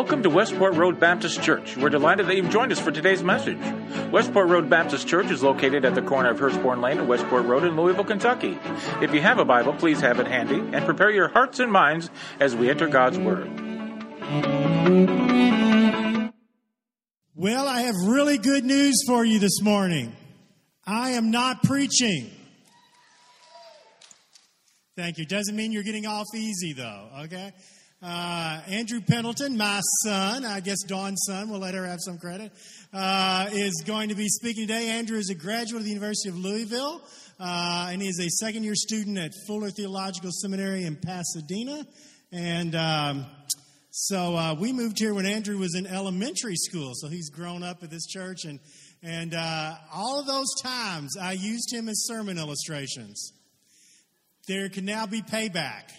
Welcome to Westport Road Baptist Church. We're delighted that you've joined us for today's message. Westport Road Baptist Church is located at the corner of Hurstbourne Lane and Westport Road in Louisville, Kentucky. If you have a Bible, please have it handy and prepare your hearts and minds as we enter God's Word. Well, I have really good news for you this morning. I am not preaching. Thank you. Doesn't mean you're getting off easy, though, okay? Uh, Andrew Pendleton, my son, I guess Dawn's son, we'll let her have some credit, uh, is going to be speaking today. Andrew is a graduate of the University of Louisville, uh, and he is a second year student at Fuller Theological Seminary in Pasadena. And um, so uh, we moved here when Andrew was in elementary school, so he's grown up at this church. And, and uh, all of those times I used him as sermon illustrations. There can now be payback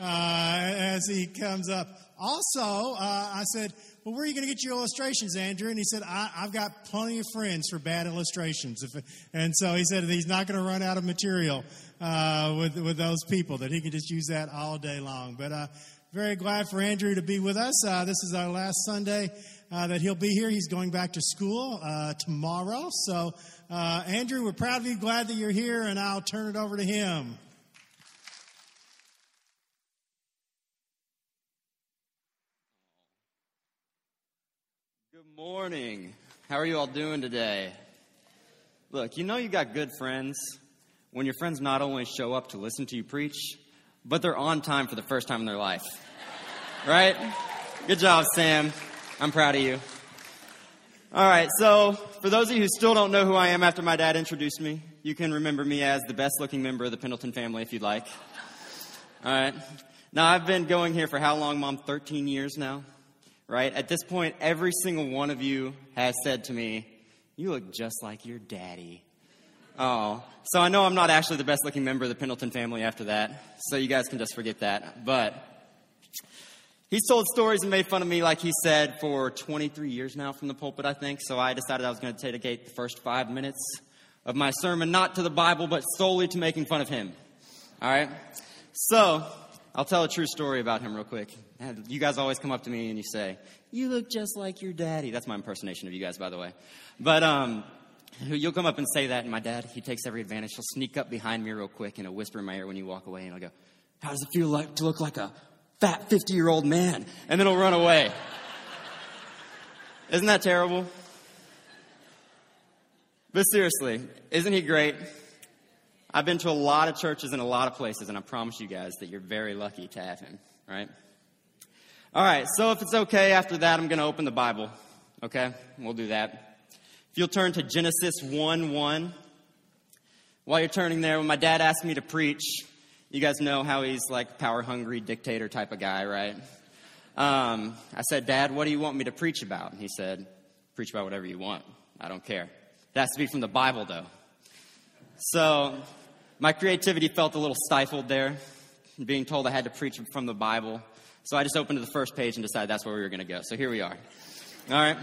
as he comes up. Also, uh, I said, Well, where are you going to get your illustrations, Andrew? And he said, I, have got plenty of friends for bad illustrations. And so he said he's not going to run out of material uh, with, with those people, that he can just use that all day long. But uh, very glad for Andrew to be with us. Uh, this is our last Sunday uh, that he'll be here. He's going back to school tomorrow. So, Andrew, we're proud of you, glad that you're here, and I'll turn it over to him. Morning. How are you all doing today? Look, you know you got good friends when your friends not only show up to listen to you preach, but they're on time for the first time in their life. right? Good job, Sam. I'm proud of you. All right, so for those of you who still don't know who I am after my dad introduced me, you can remember me as the best looking member of the Pendleton family if you'd like. All right. Now, I've been going here for how long, Mom? 13 years now right? At this point, every single one of you has said to me, You look just like your daddy. Oh, so I know I'm not actually the best looking member of the Pendleton family after that, so you guys can just forget that. But he's told stories and made fun of me, like he said, for 23 years now from the pulpit, I think. So I decided I was going to dedicate the first five minutes of my sermon not to the Bible, but solely to making fun of him. All right? So I'll tell a true story about him real quick. You guys always come up to me and you say, You look just like your daddy. That's my impersonation of you guys, by the way. But um, you'll come up and say that, and my dad, he takes every advantage. He'll sneak up behind me real quick and he'll whisper in my ear when you walk away, and I'll go, How does it feel like to look like a fat 50 year old man? And then he'll run away. Isn't that terrible? But seriously, isn't he great? I've been to a lot of churches in a lot of places, and I promise you guys that you're very lucky to have him, right? All right, so if it's okay, after that, I'm going to open the Bible. Okay? We'll do that. If you'll turn to Genesis 1 1. While you're turning there, when my dad asked me to preach, you guys know how he's like power hungry dictator type of guy, right? Um, I said, Dad, what do you want me to preach about? And he said, Preach about whatever you want. I don't care. It has to be from the Bible, though. So my creativity felt a little stifled there, being told I had to preach from the Bible. So I just opened to the first page and decided that's where we were going to go. So here we are. All right.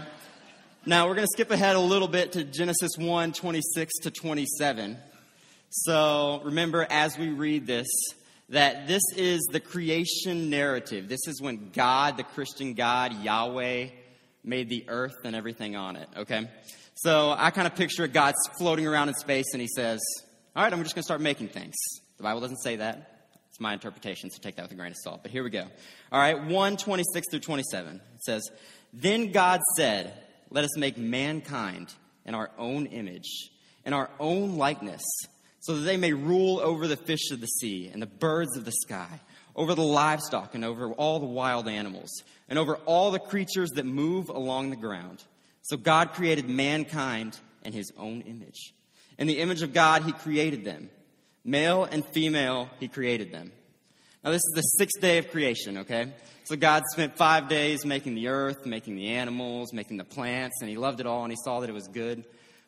Now we're going to skip ahead a little bit to Genesis 1 26 to 27. So remember, as we read this, that this is the creation narrative. This is when God, the Christian God, Yahweh, made the earth and everything on it, okay? So I kind of picture God's floating around in space and he says, all right, I'm just going to start making things. The Bible doesn't say that. It's my interpretation, so take that with a grain of salt. But here we go. All right, 1 26 through 27. It says, Then God said, Let us make mankind in our own image, in our own likeness, so that they may rule over the fish of the sea and the birds of the sky, over the livestock and over all the wild animals, and over all the creatures that move along the ground. So God created mankind in his own image. In the image of God, He created them. Male and female, He created them. Now, this is the sixth day of creation, okay? So, God spent five days making the earth, making the animals, making the plants, and He loved it all and He saw that it was good.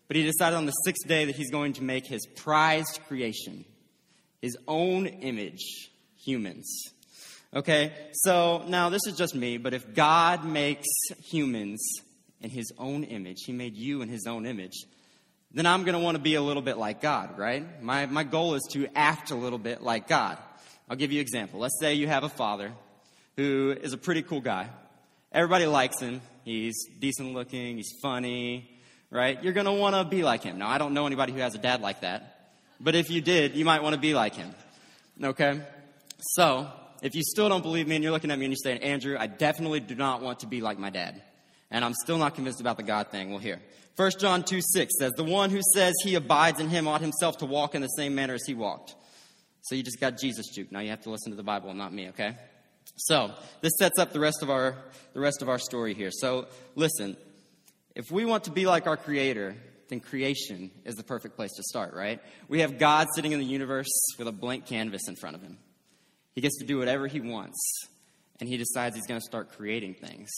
But He decided on the sixth day that He's going to make His prized creation, His own image, humans. Okay? So, now this is just me, but if God makes humans in His own image, He made you in His own image then I'm going to want to be a little bit like God, right? My, my goal is to act a little bit like God. I'll give you an example. Let's say you have a father who is a pretty cool guy. everybody likes him. He's decent looking, he's funny, right? You're going to want to be like him. Now, I don't know anybody who has a dad like that, but if you did, you might want to be like him. Okay? So, if you still don't believe me and you're looking at me and you're saying, Andrew, I definitely do not want to be like my dad, and I'm still not convinced about the God thing, well, here. 1 John 2 6 says, The one who says he abides in him ought himself to walk in the same manner as he walked. So you just got Jesus juke. Now you have to listen to the Bible, not me, okay? So this sets up the rest of our the rest of our story here. So listen, if we want to be like our creator, then creation is the perfect place to start, right? We have God sitting in the universe with a blank canvas in front of him. He gets to do whatever he wants, and he decides he's going to start creating things.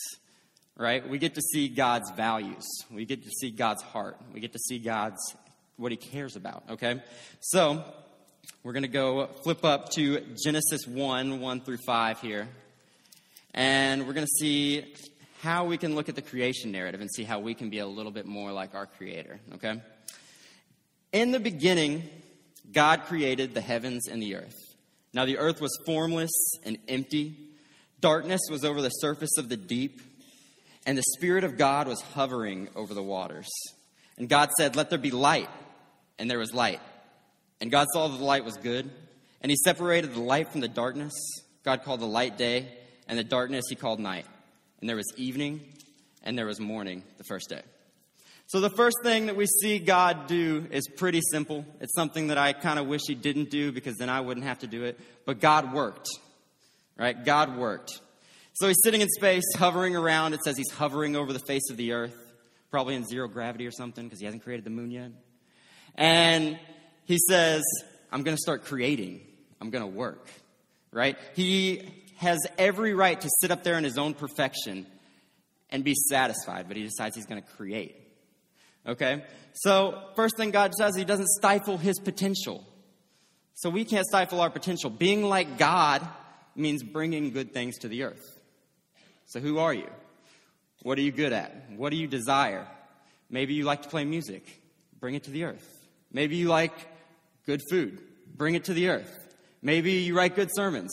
Right? We get to see God's values. We get to see God's heart. We get to see God's what he cares about, okay? So, we're going to go flip up to Genesis 1 1 through 5 here. And we're going to see how we can look at the creation narrative and see how we can be a little bit more like our Creator, okay? In the beginning, God created the heavens and the earth. Now the earth was formless and empty, darkness was over the surface of the deep, and the Spirit of God was hovering over the waters. And God said, Let there be light, and there was light. And God saw that the light was good, and he separated the light from the darkness. God called the light day, and the darkness he called night. And there was evening, and there was morning the first day. So the first thing that we see God do is pretty simple. It's something that I kind of wish he didn't do because then I wouldn't have to do it. But God worked. Right? God worked. So he's sitting in space, hovering around. It says he's hovering over the face of the earth, probably in zero gravity or something because he hasn't created the moon yet. And he says, I'm going to start creating. I'm going to work. Right? He has every right to sit up there in his own perfection and be satisfied, but he decides he's going to create. Okay? So, first thing God says, he doesn't stifle his potential. So, we can't stifle our potential. Being like God means bringing good things to the earth. So, who are you? What are you good at? What do you desire? Maybe you like to play music. Bring it to the earth. Maybe you like good food. Bring it to the earth. Maybe you write good sermons.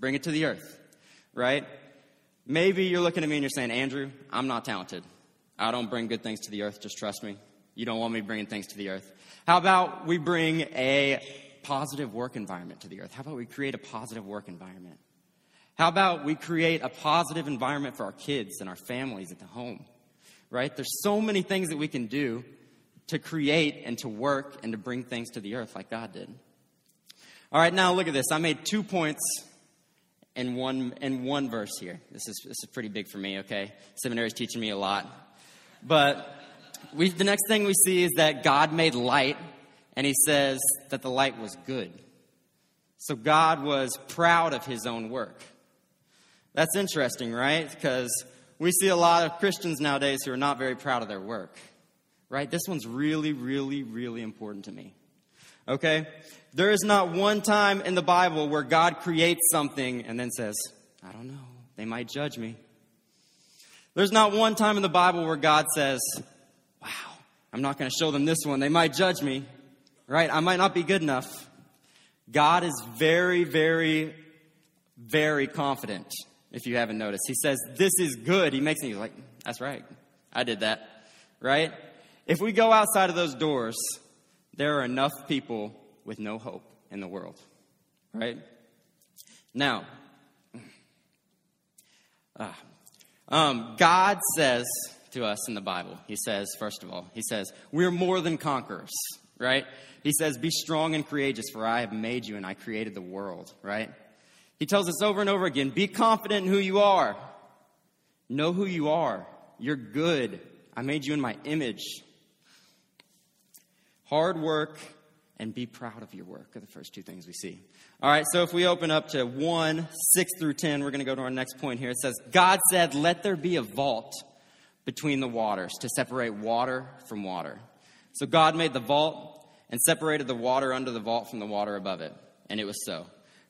Bring it to the earth, right? Maybe you're looking at me and you're saying, Andrew, I'm not talented. I don't bring good things to the earth. Just trust me. You don't want me bringing things to the earth. How about we bring a positive work environment to the earth? How about we create a positive work environment? How about we create a positive environment for our kids and our families at the home? Right? There's so many things that we can do to create and to work and to bring things to the earth like God did. All right, now look at this. I made two points in one in one verse here. This is this is pretty big for me. Okay, seminary is teaching me a lot, but we the next thing we see is that God made light, and He says that the light was good. So God was proud of His own work. That's interesting, right? Because we see a lot of Christians nowadays who are not very proud of their work right? This one's really, really, really important to me. Okay? There is not one time in the Bible where God creates something and then says, I don't know, they might judge me. There's not one time in the Bible where God says, Wow, I'm not going to show them this one. They might judge me, right? I might not be good enough. God is very, very, very confident, if you haven't noticed. He says, This is good. He makes me like, That's right. I did that, right? If we go outside of those doors, there are enough people with no hope in the world, right? Now, uh, um, God says to us in the Bible, He says, first of all, He says, we're more than conquerors, right? He says, be strong and courageous, for I have made you and I created the world, right? He tells us over and over again, be confident in who you are. Know who you are. You're good. I made you in my image hard work, and be proud of your work are the first two things we see. All right, so if we open up to 1, 6 through 10, we're going to go to our next point here. It says, God said, Let there be a vault between the waters to separate water from water. So God made the vault and separated the water under the vault from the water above it. And it was so.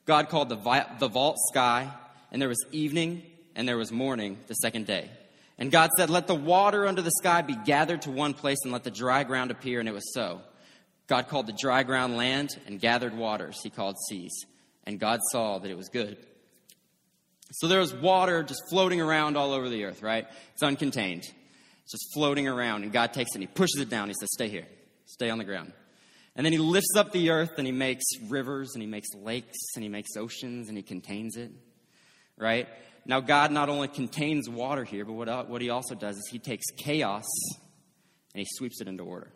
God called the, vi- the vault sky, and there was evening and there was morning the second day. And God said, Let the water under the sky be gathered to one place and let the dry ground appear. And it was so. God called the dry ground land and gathered waters he called seas. And God saw that it was good. So there was water just floating around all over the earth, right? It's uncontained. It's just floating around, and God takes it and He pushes it down. He says, Stay here, stay on the ground. And then He lifts up the earth and He makes rivers and He makes lakes and He makes oceans and He contains it, right? Now, God not only contains water here, but what, what He also does is He takes chaos and He sweeps it into order,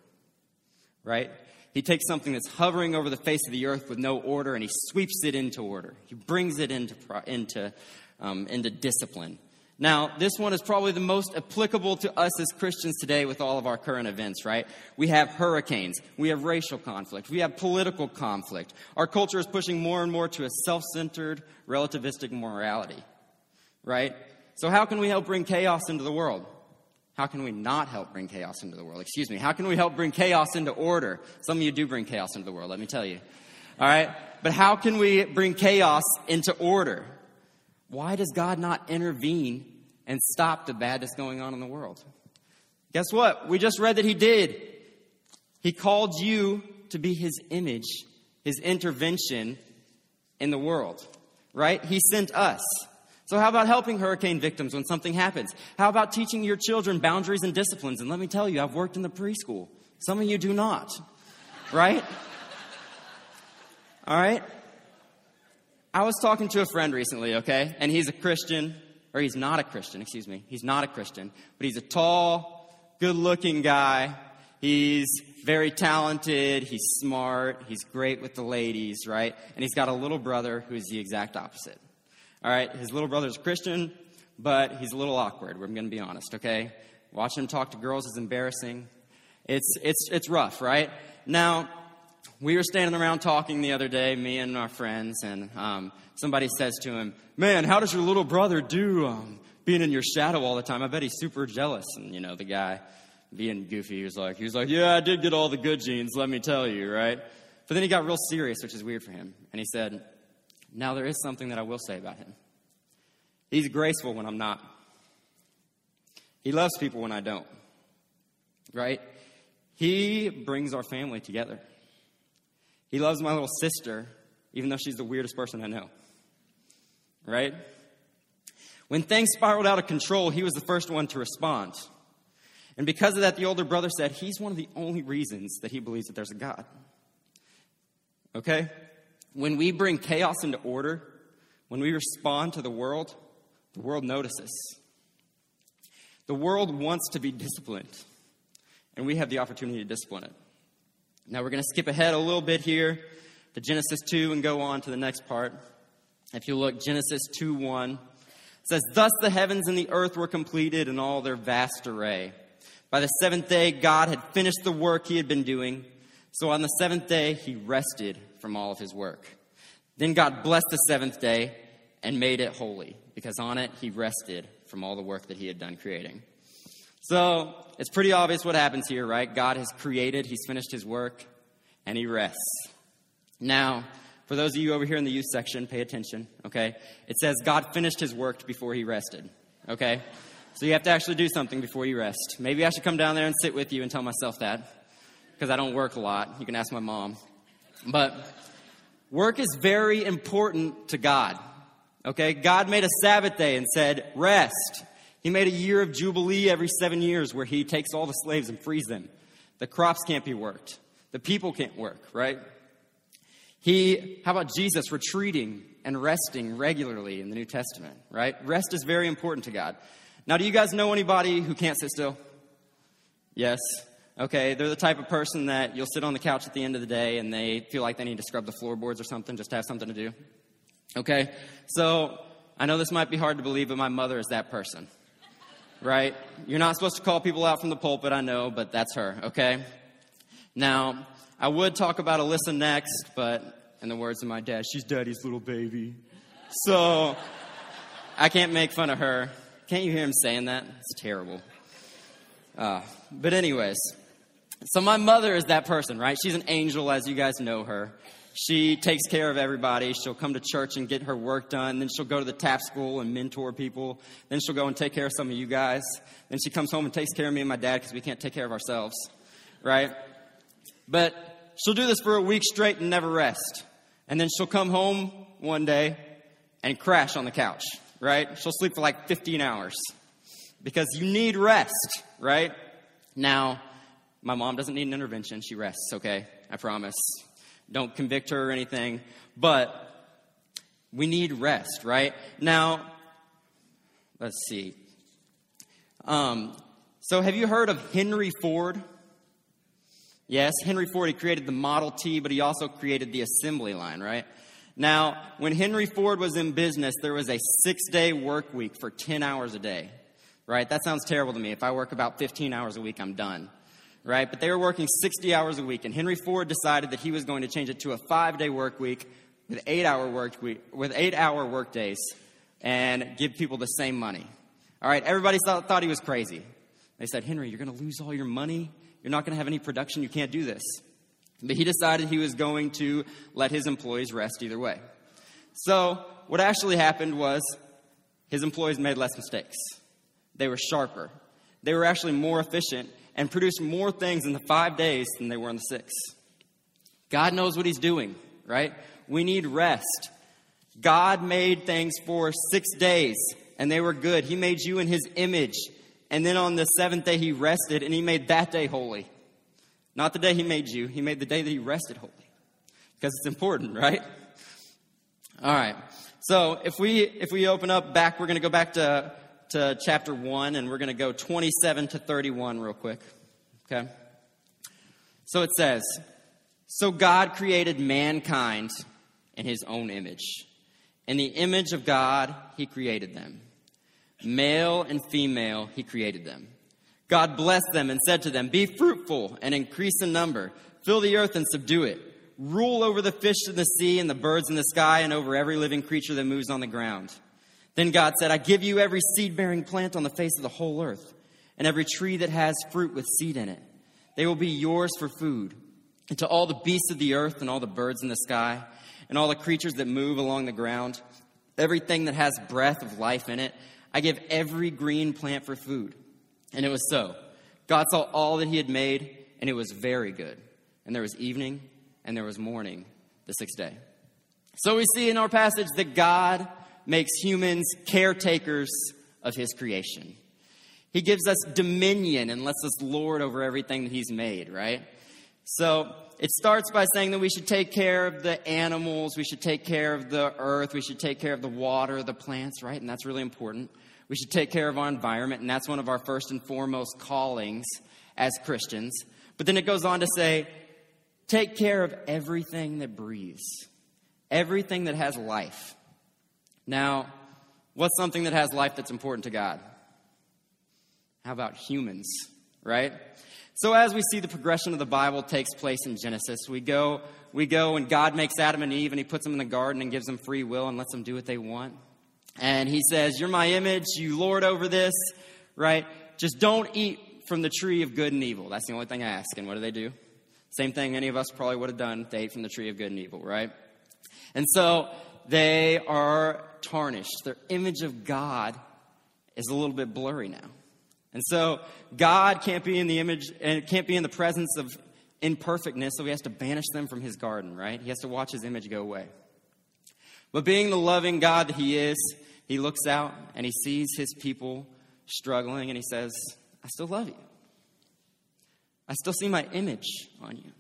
right? He takes something that's hovering over the face of the earth with no order and he sweeps it into order. He brings it into, into, um, into discipline. Now, this one is probably the most applicable to us as Christians today with all of our current events, right? We have hurricanes, we have racial conflict, we have political conflict. Our culture is pushing more and more to a self centered, relativistic morality, right? So, how can we help bring chaos into the world? How can we not help bring chaos into the world? Excuse me. How can we help bring chaos into order? Some of you do bring chaos into the world, let me tell you. All right? But how can we bring chaos into order? Why does God not intervene and stop the bad that's going on in the world? Guess what? We just read that He did. He called you to be His image, His intervention in the world, right? He sent us. So, how about helping hurricane victims when something happens? How about teaching your children boundaries and disciplines? And let me tell you, I've worked in the preschool. Some of you do not, right? All right? I was talking to a friend recently, okay? And he's a Christian, or he's not a Christian, excuse me. He's not a Christian, but he's a tall, good looking guy. He's very talented, he's smart, he's great with the ladies, right? And he's got a little brother who is the exact opposite. All right, his little brother's Christian, but he's a little awkward. I'm going to be honest, okay? Watching him talk to girls is embarrassing. It's, it's, it's rough, right? Now, we were standing around talking the other day, me and our friends, and um, somebody says to him, Man, how does your little brother do um, being in your shadow all the time? I bet he's super jealous. And, you know, the guy being goofy, he was like, he was like, Yeah, I did get all the good genes, let me tell you, right? But then he got real serious, which is weird for him. And he said, now, there is something that I will say about him. He's graceful when I'm not. He loves people when I don't. Right? He brings our family together. He loves my little sister, even though she's the weirdest person I know. Right? When things spiraled out of control, he was the first one to respond. And because of that, the older brother said he's one of the only reasons that he believes that there's a God. Okay? When we bring chaos into order, when we respond to the world, the world notices. The world wants to be disciplined, and we have the opportunity to discipline it. Now we're going to skip ahead a little bit here to Genesis 2 and go on to the next part. If you look, Genesis 2 1 says, Thus the heavens and the earth were completed in all their vast array. By the seventh day, God had finished the work he had been doing. So on the seventh day, he rested from all of his work. Then God blessed the seventh day and made it holy, because on it he rested from all the work that he had done creating. So it's pretty obvious what happens here, right? God has created, he's finished his work, and he rests. Now, for those of you over here in the youth section, pay attention, okay? It says God finished his work before he rested, okay? So you have to actually do something before you rest. Maybe I should come down there and sit with you and tell myself that, because I don't work a lot. You can ask my mom. But work is very important to God. Okay? God made a Sabbath day and said, rest. He made a year of Jubilee every seven years where he takes all the slaves and frees them. The crops can't be worked. The people can't work, right? He, how about Jesus retreating and resting regularly in the New Testament, right? Rest is very important to God. Now, do you guys know anybody who can't sit still? Yes. Okay, they're the type of person that you'll sit on the couch at the end of the day and they feel like they need to scrub the floorboards or something just to have something to do. Okay, so I know this might be hard to believe, but my mother is that person. Right? You're not supposed to call people out from the pulpit, I know, but that's her, okay? Now, I would talk about Alyssa next, but in the words of my dad, she's daddy's little baby. So I can't make fun of her. Can't you hear him saying that? It's terrible. Uh, but, anyways, so my mother is that person, right? She's an angel, as you guys know her. She takes care of everybody. She'll come to church and get her work done. Then she'll go to the tap school and mentor people. Then she'll go and take care of some of you guys. Then she comes home and takes care of me and my dad because we can't take care of ourselves, right? But she'll do this for a week straight and never rest. And then she'll come home one day and crash on the couch, right? She'll sleep for like 15 hours because you need rest, right? Now, my mom doesn't need an intervention. She rests, okay? I promise. Don't convict her or anything. But we need rest, right? Now, let's see. Um, so, have you heard of Henry Ford? Yes, Henry Ford, he created the Model T, but he also created the assembly line, right? Now, when Henry Ford was in business, there was a six day work week for 10 hours a day, right? That sounds terrible to me. If I work about 15 hours a week, I'm done, right? But they were working 60 hours a week, and Henry Ford decided that he was going to change it to a five day work week with eight hour work week, with eight hour work days and give people the same money. All right, everybody thought, thought he was crazy. They said, Henry, you're going to lose all your money. You're not going to have any production. You can't do this. But he decided he was going to let his employees rest either way. So, what actually happened was his employees made less mistakes. They were sharper. They were actually more efficient and produced more things in the five days than they were in the six. God knows what he's doing, right? We need rest. God made things for six days, and they were good. He made you in his image. And then on the seventh day, he rested, and he made that day holy. Not the day he made you, he made the day that he rested holy. Because it's important, right? All right. So if we if we open up back, we're going to go back to to chapter one, and we're going to go 27 to 31 real quick. Okay. So it says, so God created mankind in His own image. In the image of God, He created them. Male and female, he created them. God blessed them and said to them, Be fruitful and increase in number, fill the earth and subdue it, rule over the fish in the sea and the birds in the sky, and over every living creature that moves on the ground. Then God said, I give you every seed bearing plant on the face of the whole earth, and every tree that has fruit with seed in it. They will be yours for food. And to all the beasts of the earth, and all the birds in the sky, and all the creatures that move along the ground, everything that has breath of life in it, I give every green plant for food. And it was so. God saw all that he had made, and it was very good. And there was evening, and there was morning the sixth day. So we see in our passage that God makes humans caretakers of his creation. He gives us dominion and lets us lord over everything that he's made, right? So it starts by saying that we should take care of the animals, we should take care of the earth, we should take care of the water, the plants, right? And that's really important. We should take care of our environment, and that's one of our first and foremost callings as Christians. But then it goes on to say, take care of everything that breathes, everything that has life. Now, what's something that has life that's important to God? How about humans, right? So as we see the progression of the Bible takes place in Genesis, we go, we go and God makes Adam and Eve and he puts them in the garden and gives them free will and lets them do what they want. And he says, You're my image, you lord over this, right? Just don't eat from the tree of good and evil. That's the only thing I ask. And what do they do? Same thing any of us probably would have done. They ate from the tree of good and evil, right? And so they are tarnished. Their image of God is a little bit blurry now. And so God can't be in the image and can't be in the presence of imperfectness, so he has to banish them from his garden, right? He has to watch his image go away. But being the loving God that he is, he looks out and he sees his people struggling and he says, I still love you. I still see my image on you.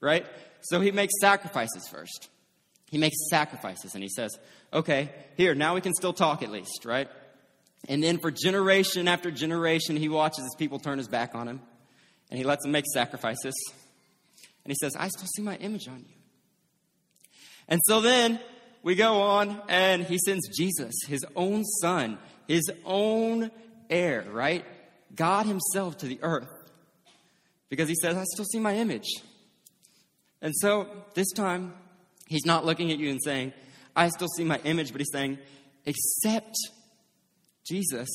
Right? So he makes sacrifices first. He makes sacrifices and he says, okay, here, now we can still talk at least, right? And then for generation after generation, he watches his people turn his back on him and he lets them make sacrifices. And he says, I still see my image on you. And so then we go on and he sends Jesus, his own son, his own heir, right? God himself to the earth. Because he says, I still see my image. And so this time, he's not looking at you and saying, I still see my image, but he's saying, accept Jesus,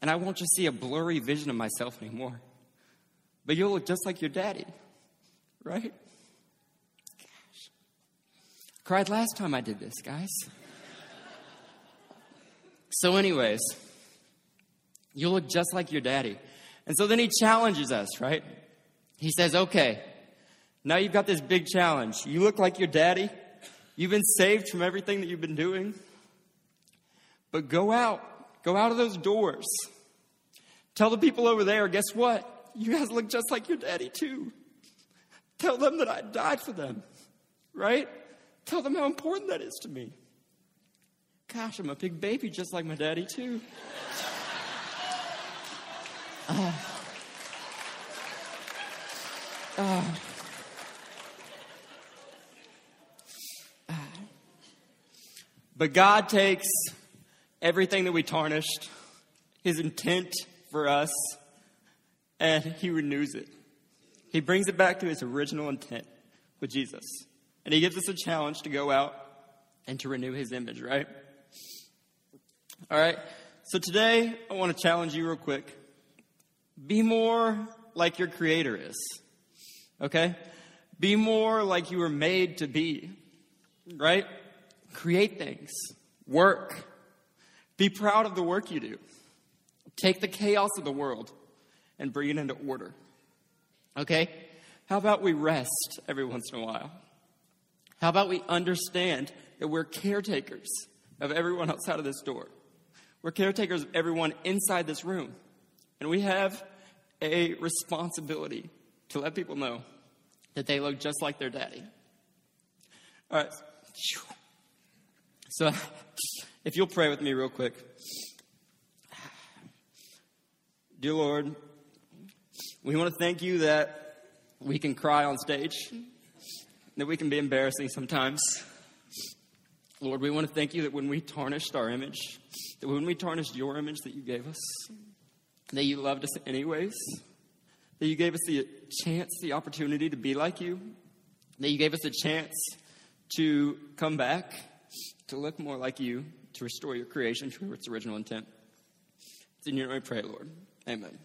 and I won't just see a blurry vision of myself anymore, but you'll look just like your daddy, right? Gosh. Cried last time I did this, guys. so, anyways, you'll look just like your daddy. And so then he challenges us, right? He says, okay, now you've got this big challenge. You look like your daddy. You've been saved from everything that you've been doing. But go out. Go out of those doors. Tell the people over there, guess what? You guys look just like your daddy, too. Tell them that I died for them, right? Tell them how important that is to me. Gosh, I'm a big baby just like my daddy, too. Uh, uh. But God takes everything that we tarnished, His intent for us, and He renews it. He brings it back to His original intent with Jesus. And He gives us a challenge to go out and to renew His image, right? All right. So today, I want to challenge you real quick. Be more like your Creator is. Okay? Be more like you were made to be. Right? Create things. Work. Be proud of the work you do. Take the chaos of the world and bring it into order. Okay? How about we rest every once in a while? How about we understand that we're caretakers of everyone outside of this door? We're caretakers of everyone inside this room. And we have a responsibility to let people know that they look just like their daddy. All right. So, if you'll pray with me real quick. Dear Lord, we want to thank you that we can cry on stage, that we can be embarrassing sometimes. Lord, we want to thank you that when we tarnished our image, that when we tarnished your image that you gave us, that you loved us anyways, that you gave us the chance, the opportunity to be like you, that you gave us a chance to come back, to look more like you, to restore your creation to its original intent. It's in your name I pray, Lord. Amen.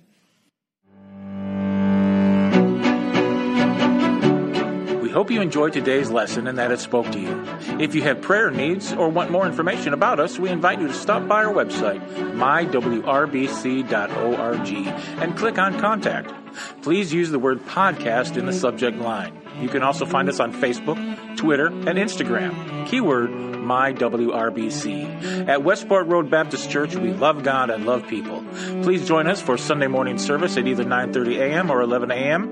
Hope you enjoyed today's lesson and that it spoke to you. If you have prayer needs or want more information about us, we invite you to stop by our website, mywrbc.org, and click on Contact. Please use the word podcast in the subject line. You can also find us on Facebook, Twitter, and Instagram. Keyword MyWRBC. At Westport Road Baptist Church, we love God and love people. Please join us for Sunday morning service at either 9:30 a.m. or 11 a.m.